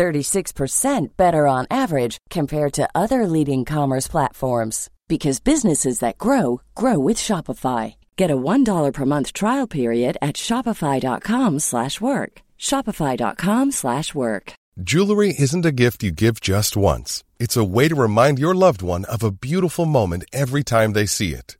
36% better on average compared to other leading commerce platforms because businesses that grow grow with Shopify. Get a $1 per month trial period at shopify.com/work. shopify.com/work. Jewelry isn't a gift you give just once. It's a way to remind your loved one of a beautiful moment every time they see it.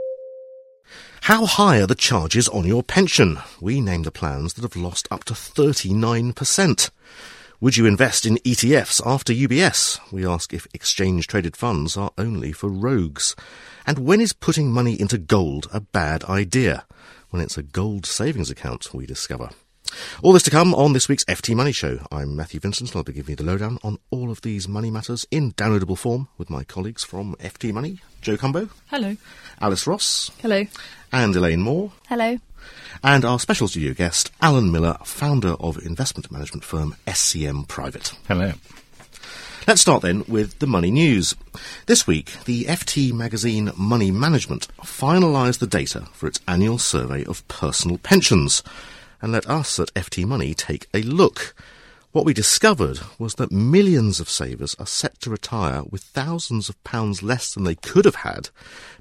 How high are the charges on your pension? We name the plans that have lost up to 39%. Would you invest in ETFs after UBS? We ask if exchange traded funds are only for rogues. And when is putting money into gold a bad idea? When it's a gold savings account, we discover. All this to come on this week's FT Money Show. I'm Matthew Vincent and I'll be giving you the lowdown on all of these money matters in downloadable form with my colleagues from FT Money, Jo Cumbo. Hello. Alice Ross. Hello. And Elaine Moore. Hello and our special studio guest, Alan Miller, founder of investment management firm SCM Private. Hello. Let's start then with the money news. This week, the FT magazine Money Management finalised the data for its annual survey of personal pensions and let us at FT Money take a look. What we discovered was that millions of savers are set to retire with thousands of pounds less than they could have had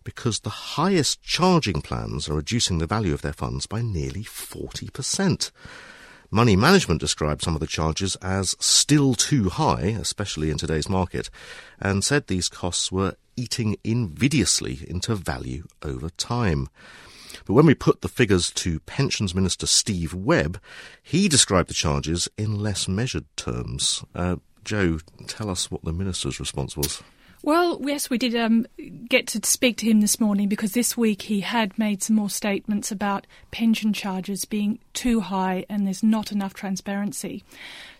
because the highest charging plans are reducing the value of their funds by nearly 40%. Money Management described some of the charges as still too high, especially in today's market, and said these costs were eating invidiously into value over time. But when we put the figures to Pensions Minister Steve Webb, he described the charges in less measured terms. Uh, Jo, tell us what the minister's response was. Well, yes, we did um, get to speak to him this morning because this week he had made some more statements about pension charges being too high and there's not enough transparency.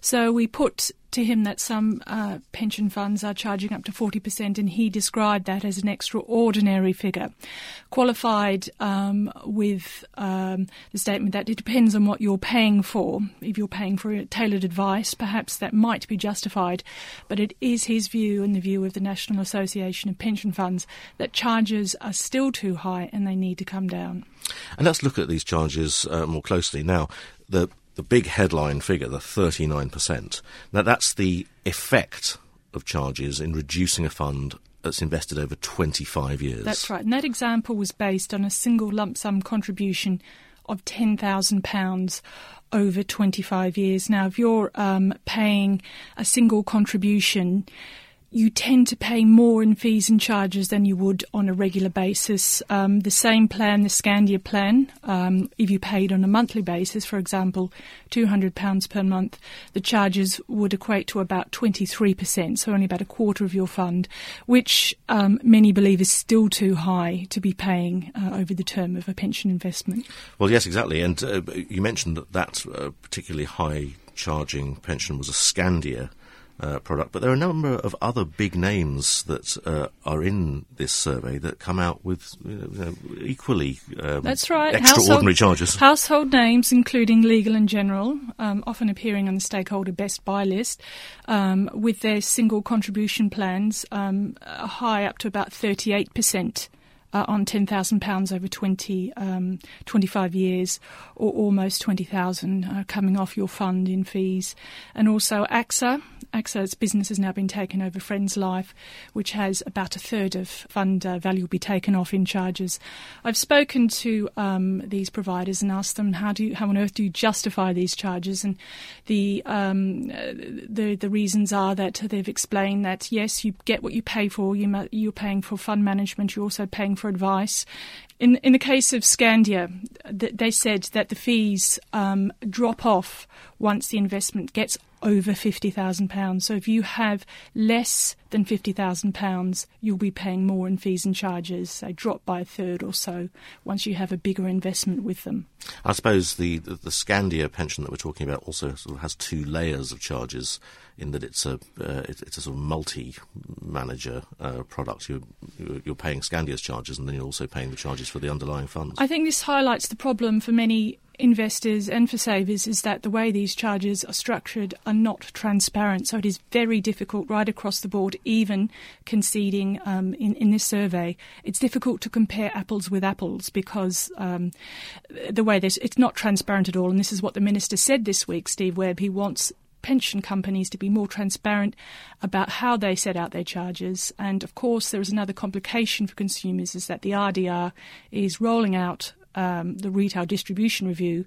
So we put to him that some uh, pension funds are charging up to 40%, and he described that as an extraordinary figure, qualified um, with um, the statement that it depends on what you're paying for. If you're paying for tailored advice, perhaps that might be justified, but it is his view and the view of the National Association of Pension Funds that charges are still too high and they need to come down. And let's look at these charges uh, more closely. Now, the the big headline figure, the 39%, now that's the effect of charges in reducing a fund that's invested over 25 years. That's right. And that example was based on a single lump sum contribution of £10,000 over 25 years. Now, if you're um, paying a single contribution, you tend to pay more in fees and charges than you would on a regular basis. Um, the same plan, the Skandia plan, um, if you paid on a monthly basis, for example, £200 per month, the charges would equate to about 23%, so only about a quarter of your fund, which um, many believe is still too high to be paying uh, over the term of a pension investment. Well, yes, exactly. And uh, you mentioned that that uh, particularly high charging pension was a Skandia uh, product. But there are a number of other big names that uh, are in this survey that come out with you know, equally um, That's right. extraordinary household, charges. Household names, including Legal and General, um, often appearing on the stakeholder best buy list, um, with their single contribution plans um, high up to about 38% uh, on £10,000 over 20, um, 25 years, or almost 20000 uh, coming off your fund in fees. And also AXA. AXA's business has now been taken over Friends Life, which has about a third of fund uh, value will be taken off in charges. I've spoken to um, these providers and asked them how do you, how on earth do you justify these charges, and the um, the the reasons are that they've explained that yes, you get what you pay for. You you're paying for fund management. You're also paying for advice. In in the case of Skandia, th- they said that the fees um, drop off once the investment gets over £50,000. So if you have less than £50,000, you'll be paying more in fees and charges. They drop by a third or so once you have a bigger investment with them. I suppose the, the, the Skandia pension that we're talking about also sort of has two layers of charges in that it's a uh, it's a sort of multi-manager uh, product. You're you're paying Skandia's charges, and then you're also paying the charges for the underlying funds. I think this highlights the problem for many investors and for savers is that the way these charges are structured are not transparent. So it is very difficult right across the board, even conceding um, in, in this survey. It's difficult to compare apples with apples because um, the way this, it's not transparent at all. And this is what the Minister said this week, Steve Webb. He wants pension companies to be more transparent about how they set out their charges. And of course, there is another complication for consumers is that the RDR is rolling out um, the retail distribution review,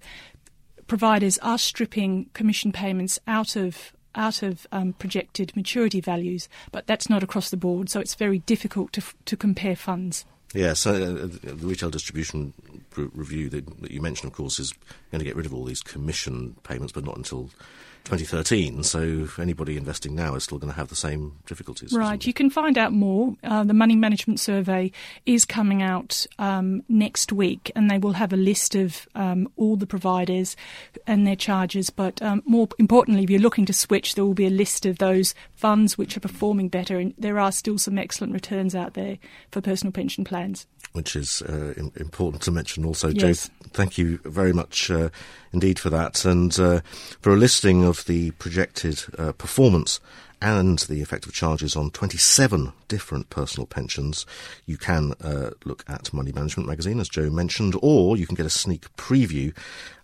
providers are stripping commission payments out of out of um, projected maturity values, but that's not across the board, so it's very difficult to to compare funds. Yeah, so uh, the retail distribution review that, that, you mentioned, of course, is going to get rid of all these commission payments, but not until 2013. So anybody investing now is still going to have the same difficulties. Right. You can find out more. Uh, the Money Management Survey is coming out um, next week, and they will have a list of um, all the providers and their charges. But um, more importantly, if you're looking to switch, there will be a list of those funds which are performing better, and there are still some excellent returns out there for personal pension plans which is uh, important to mention also. Yes. Jo, thank you very much uh, indeed for that. And uh, for a listing of the projected uh, performance and the effective charges on 27 different personal pensions, you can uh, look at Money Management magazine, as Jo mentioned, or you can get a sneak preview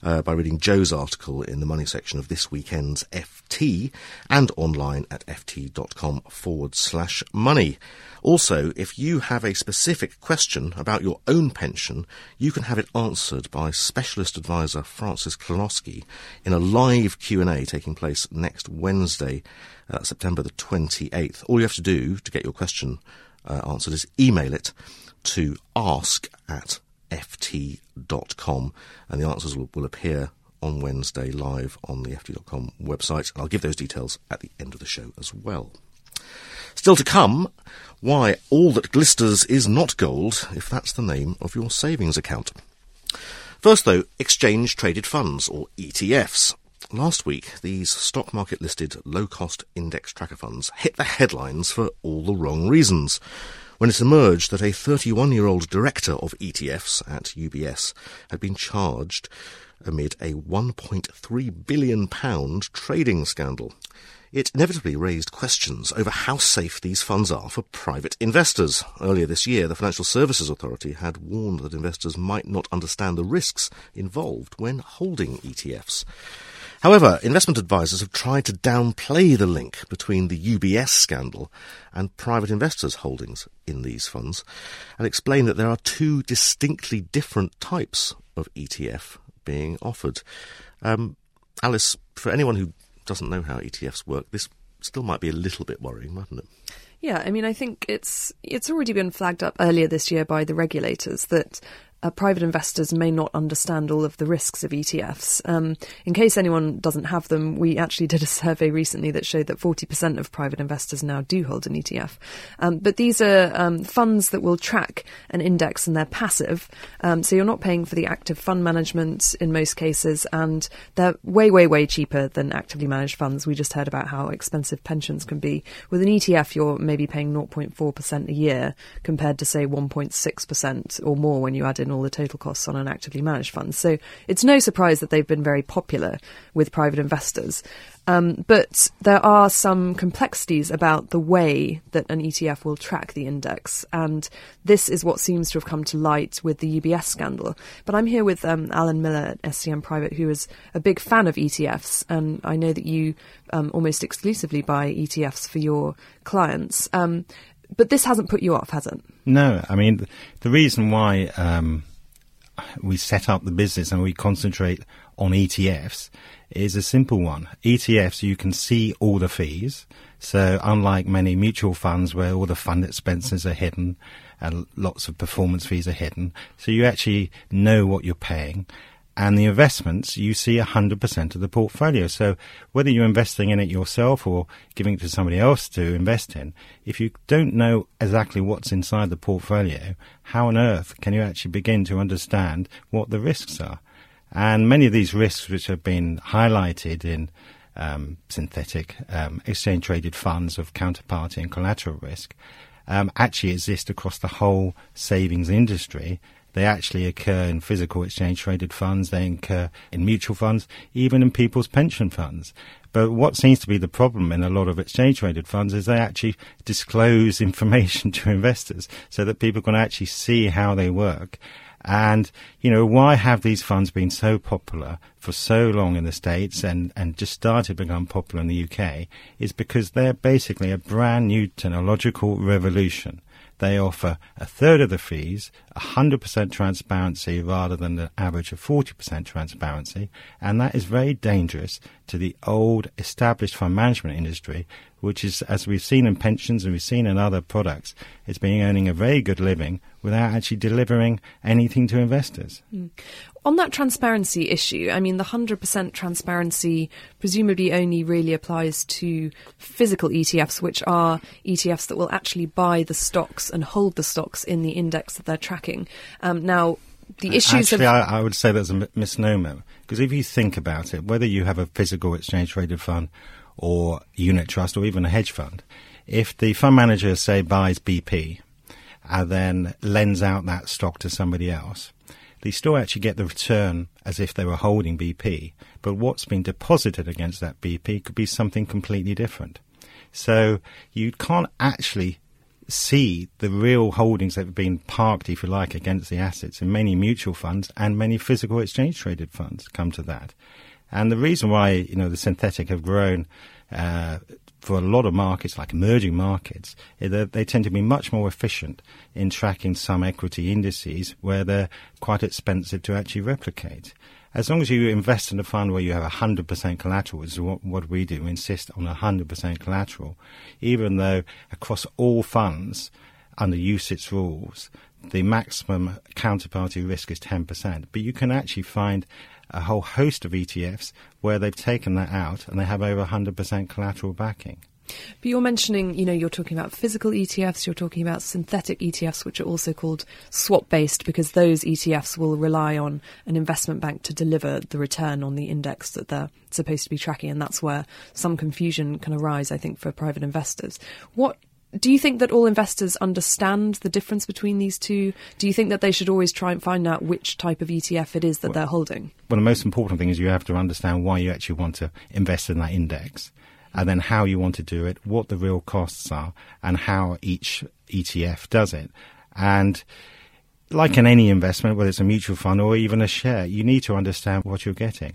uh, by reading Jo's article in the money section of this weekend's FT and online at ft.com forward slash money. Also, if you have a specific question about your own pension, you can have it answered by specialist advisor Francis Klonowski in a live Q&A taking place next Wednesday uh, September the 28th. All you have to do to get your question uh, answered is email it to ask at ft.com and the answers will, will appear on Wednesday live on the ft.com website. And I'll give those details at the end of the show as well. Still to come, why all that glisters is not gold if that's the name of your savings account. First, though, exchange traded funds, or ETFs. Last week, these stock market listed low cost index tracker funds hit the headlines for all the wrong reasons. When it emerged that a 31 year old director of ETFs at UBS had been charged amid a £1.3 billion trading scandal. It inevitably raised questions over how safe these funds are for private investors. Earlier this year, the Financial Services Authority had warned that investors might not understand the risks involved when holding ETFs. However, investment advisors have tried to downplay the link between the UBS scandal and private investors' holdings in these funds and explain that there are two distinctly different types of ETF being offered. Um, Alice, for anyone who doesn't know how ETFs work, this still might be a little bit worrying, mightn't it? Yeah, I mean, I think it's it's already been flagged up earlier this year by the regulators that uh, private investors may not understand all of the risks of ETFs. Um, in case anyone doesn't have them, we actually did a survey recently that showed that 40% of private investors now do hold an ETF. Um, but these are um, funds that will track an index and they're passive. Um, so you're not paying for the active fund management in most cases, and they're way, way, way cheaper than actively managed funds. We just heard about how expensive pensions can be. With an ETF, you're maybe paying 0.4% a year compared to, say, 1.6% or more when you add in all the total costs on an actively managed fund. So it's no surprise that they've been very popular with private investors. Um, but there are some complexities about the way that an ETF will track the index, and this is what seems to have come to light with the UBS scandal. But I'm here with um, Alan Miller at SCM Private, who is a big fan of ETFs, and I know that you um, almost exclusively buy ETFs for your clients. But this hasn't put you off, has it? No, I mean the reason why um, we set up the business and we concentrate on ETFs is a simple one. ETFs, you can see all the fees. So unlike many mutual funds where all the fund expenses are hidden, and lots of performance fees are hidden. So you actually know what you're paying. And the investments, you see 100% of the portfolio. So whether you're investing in it yourself or giving it to somebody else to invest in, if you don't know exactly what's inside the portfolio, how on earth can you actually begin to understand what the risks are? And many of these risks, which have been highlighted in um, synthetic um, exchange traded funds of counterparty and collateral risk, um, actually exist across the whole savings industry. They actually occur in physical exchange traded funds, they occur in mutual funds, even in people's pension funds. But what seems to be the problem in a lot of exchange traded funds is they actually disclose information to investors so that people can actually see how they work and, you know, why have these funds been so popular for so long in the States and, and just started to become popular in the UK is because they're basically a brand new technological revolution. They offer a third of the fees, 100% transparency rather than the average of 40% transparency, and that is very dangerous to the old established fund management industry, which is, as we've seen in pensions and we've seen in other products, it's been earning a very good living without actually delivering anything to investors. Mm. On that transparency issue, I mean, the 100% transparency presumably only really applies to physical ETFs, which are ETFs that will actually buy the stocks and hold the stocks in the index that they're tracking. Um, now, the issues Actually, of... I, I, would say that's a misnomer. Because if you think about it, whether you have a physical exchange traded fund or unit trust or even a hedge fund, if the fund manager, say, buys BP and then lends out that stock to somebody else, they still actually get the return as if they were holding BP. But what's been deposited against that BP could be something completely different. So you can't actually see the real holdings that have been parked, if you like, against the assets in many mutual funds and many physical exchange traded funds come to that. And the reason why, you know, the synthetic have grown uh, for a lot of markets, like emerging markets, eh, they tend to be much more efficient in tracking some equity indices where they're quite expensive to actually replicate. As long as you invest in a fund where you have 100% collateral, which is what, what we do, we insist on 100% collateral, even though across all funds, under UCITS rules, the maximum counterparty risk is 10%. But you can actually find a whole host of ETFs where they've taken that out and they have over 100% collateral backing. But you're mentioning, you know, you're talking about physical ETFs, you're talking about synthetic ETFs, which are also called swap based because those ETFs will rely on an investment bank to deliver the return on the index that they're supposed to be tracking. And that's where some confusion can arise, I think, for private investors. What do you think that all investors understand the difference between these two? Do you think that they should always try and find out which type of ETF it is that well, they're holding? Well, the most important thing is you have to understand why you actually want to invest in that index, and then how you want to do it, what the real costs are, and how each ETF does it. And like in any investment, whether it's a mutual fund or even a share, you need to understand what you're getting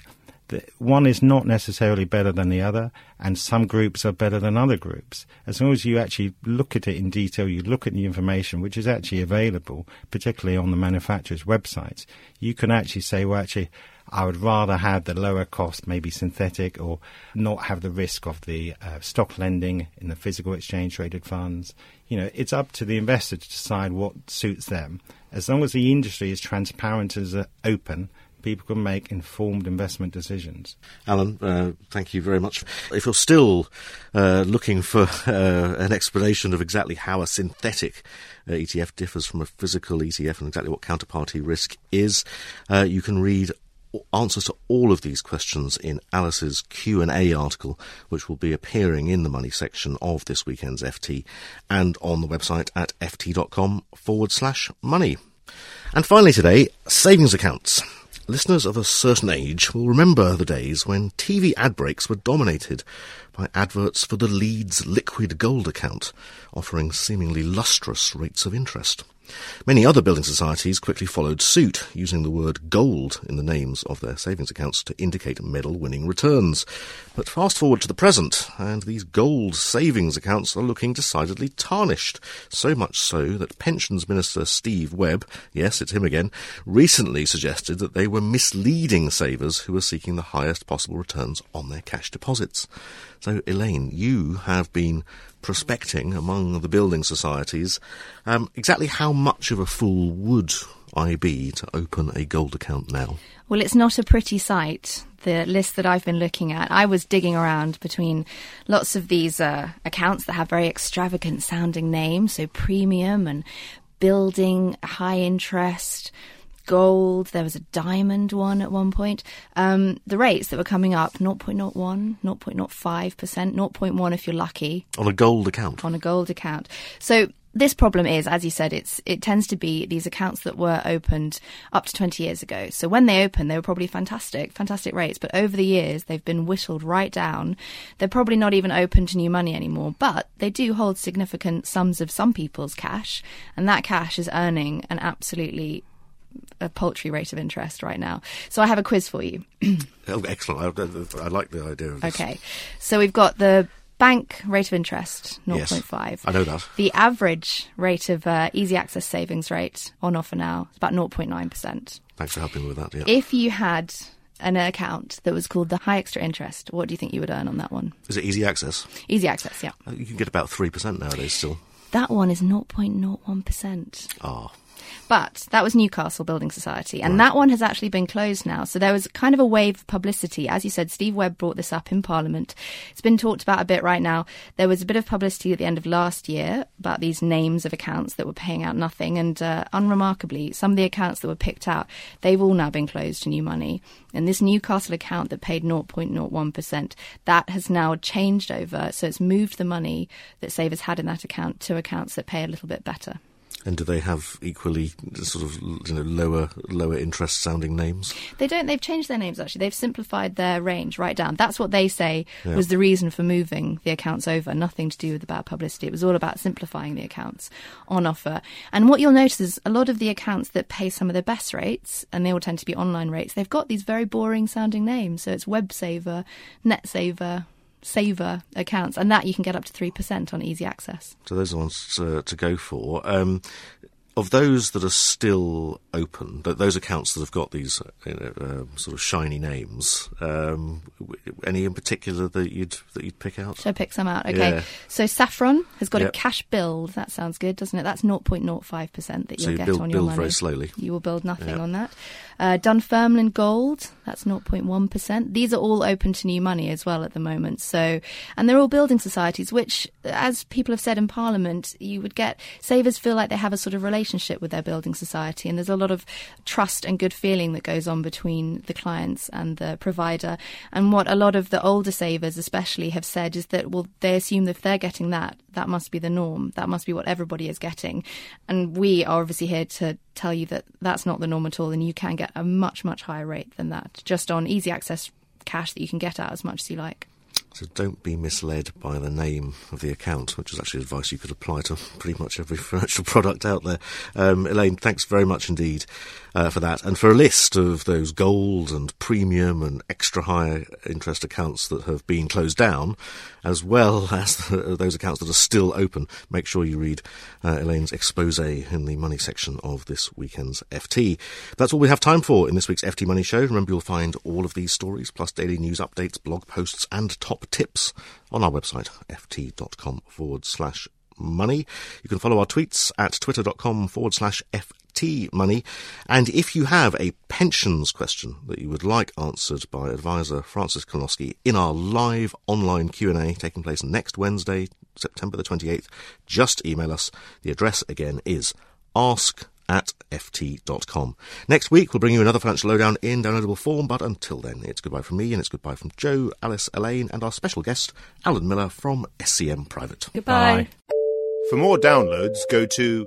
one is not necessarily better than the other, and some groups are better than other groups. As long as you actually look at it in detail, you look at the information which is actually available, particularly on the manufacturer's websites, you can actually say, well, actually, I would rather have the lower cost, maybe synthetic, or not have the risk of the uh, stock lending in the physical exchange traded funds. You know, it's up to the investor to decide what suits them. As long as the industry is transparent and uh, open, people can make informed investment decisions. Alan, uh, thank you very much. If you're still uh, looking for uh, an explanation of exactly how a synthetic uh, ETF differs from a physical ETF and exactly what counterparty risk is, uh, you can read answers to all of these questions in Alice's Q&A article, which will be appearing in the money section of this weekend's FT and on the website at ft.com forward slash money. And finally today, savings accounts. Listeners of a certain age will remember the days when TV ad breaks were dominated by adverts for the Leeds Liquid Gold account, offering seemingly lustrous rates of interest. Many other building societies quickly followed suit, using the word gold in the names of their savings accounts to indicate medal winning returns. But fast forward to the present, and these gold savings accounts are looking decidedly tarnished. So much so that Pensions Minister Steve Webb, yes, it's him again, recently suggested that they were misleading savers who were seeking the highest possible returns on their cash deposits. So, Elaine, you have been prospecting among the building societies. Um, exactly how much of a fool would I be to open a gold account now? Well, it's not a pretty sight. The list that I've been looking at, I was digging around between lots of these uh, accounts that have very extravagant sounding names, so premium and building, high interest, gold. There was a diamond one at one point. Um, the rates that were coming up 0.01, 0.05%, 0.1 if you're lucky. On a gold account? On a gold account. So this problem is, as you said, it's it tends to be these accounts that were opened up to 20 years ago. So when they opened, they were probably fantastic, fantastic rates. But over the years, they've been whittled right down. They're probably not even open to new money anymore. But they do hold significant sums of some people's cash, and that cash is earning an absolutely a paltry rate of interest right now. So I have a quiz for you. oh, excellent! I, I, like the idea of this. Okay, so we've got the bank rate of interest 0.5. Yes, I know that. The average rate of uh, easy access savings rate on offer now is about 0.9%. Thanks for helping with that. Yeah. If you had an account that was called the high extra interest, what do you think you would earn on that one? Is it easy access? Easy access, yeah. You can get about 3% nowadays still. That one is 0.01%. Ah. Oh. But that was Newcastle Building Society, and right. that one has actually been closed now. So there was kind of a wave of publicity. As you said, Steve Webb brought this up in Parliament. It's been talked about a bit right now. There was a bit of publicity at the end of last year about these names of accounts that were paying out nothing. And uh, unremarkably, some of the accounts that were picked out, they've all now been closed to new money. And this Newcastle account that paid 0.01%, that has now changed over. So it's moved the money that savers had in that account to accounts that pay a little bit better. And do they have equally sort of you know lower lower interest sounding names? They don't. They've changed their names actually. They've simplified their range right down. That's what they say yeah. was the reason for moving the accounts over. Nothing to do with the bad publicity. It was all about simplifying the accounts on offer. And what you'll notice is a lot of the accounts that pay some of the best rates, and they all tend to be online rates. They've got these very boring sounding names. So it's WebSaver, NetSaver, saver accounts, and that you can get up to 3% on easy access. So those are ones to, to go for. Um, of those that are still open, those accounts that have got these uh, uh, sort of shiny names, um, any in particular that you'd that you'd pick out? I pick some out? Okay. Yeah. So Saffron has got yep. a cash build. That sounds good, doesn't it? That's 0.05 percent that you'll you get build, on your build money. very slowly. You will build nothing yep. on that. Uh, Dunfermline Gold. That's 0.1 percent. These are all open to new money as well at the moment. So, and they're all building societies, which, as people have said in Parliament, you would get savers feel like they have a sort of relationship relationship with their building society. And there's a lot of trust and good feeling that goes on between the clients and the provider. And what a lot of the older savers, especially, have said is that, well, they assume that if they're getting that, that must be the norm. That must be what everybody is getting. And we are obviously here to tell you that that's not the norm at all. And you can get a much, much higher rate than that just on easy access cash that you can get out as much as you like. So don't be misled by the name of the account, which is actually advice you could apply to pretty much every financial product out there. Um, Elaine, thanks very much indeed uh, for that. And for a list of those gold and premium and extra high interest accounts that have been closed down, as well as the, those accounts that are still open, make sure you read uh, Elaine's expose in the money section of this weekend's FT. That's all we have time for in this week's FT Money Show. Remember, you'll find all of these stories, plus daily news updates, blog posts, and top tips on our website, ft.com forward slash money. You can follow our tweets at twitter.com forward slash FT money. And if you have a pensions question that you would like answered by advisor Francis Klonowski in our live online Q&A taking place next Wednesday, September the 28th, just email us. The address again is ask at ft.com. Next week, we'll bring you another financial lowdown in downloadable form, but until then, it's goodbye from me and it's goodbye from Jo, Alice, Elaine, and our special guest, Alan Miller from SCM Private. Goodbye. Bye. For more downloads, go to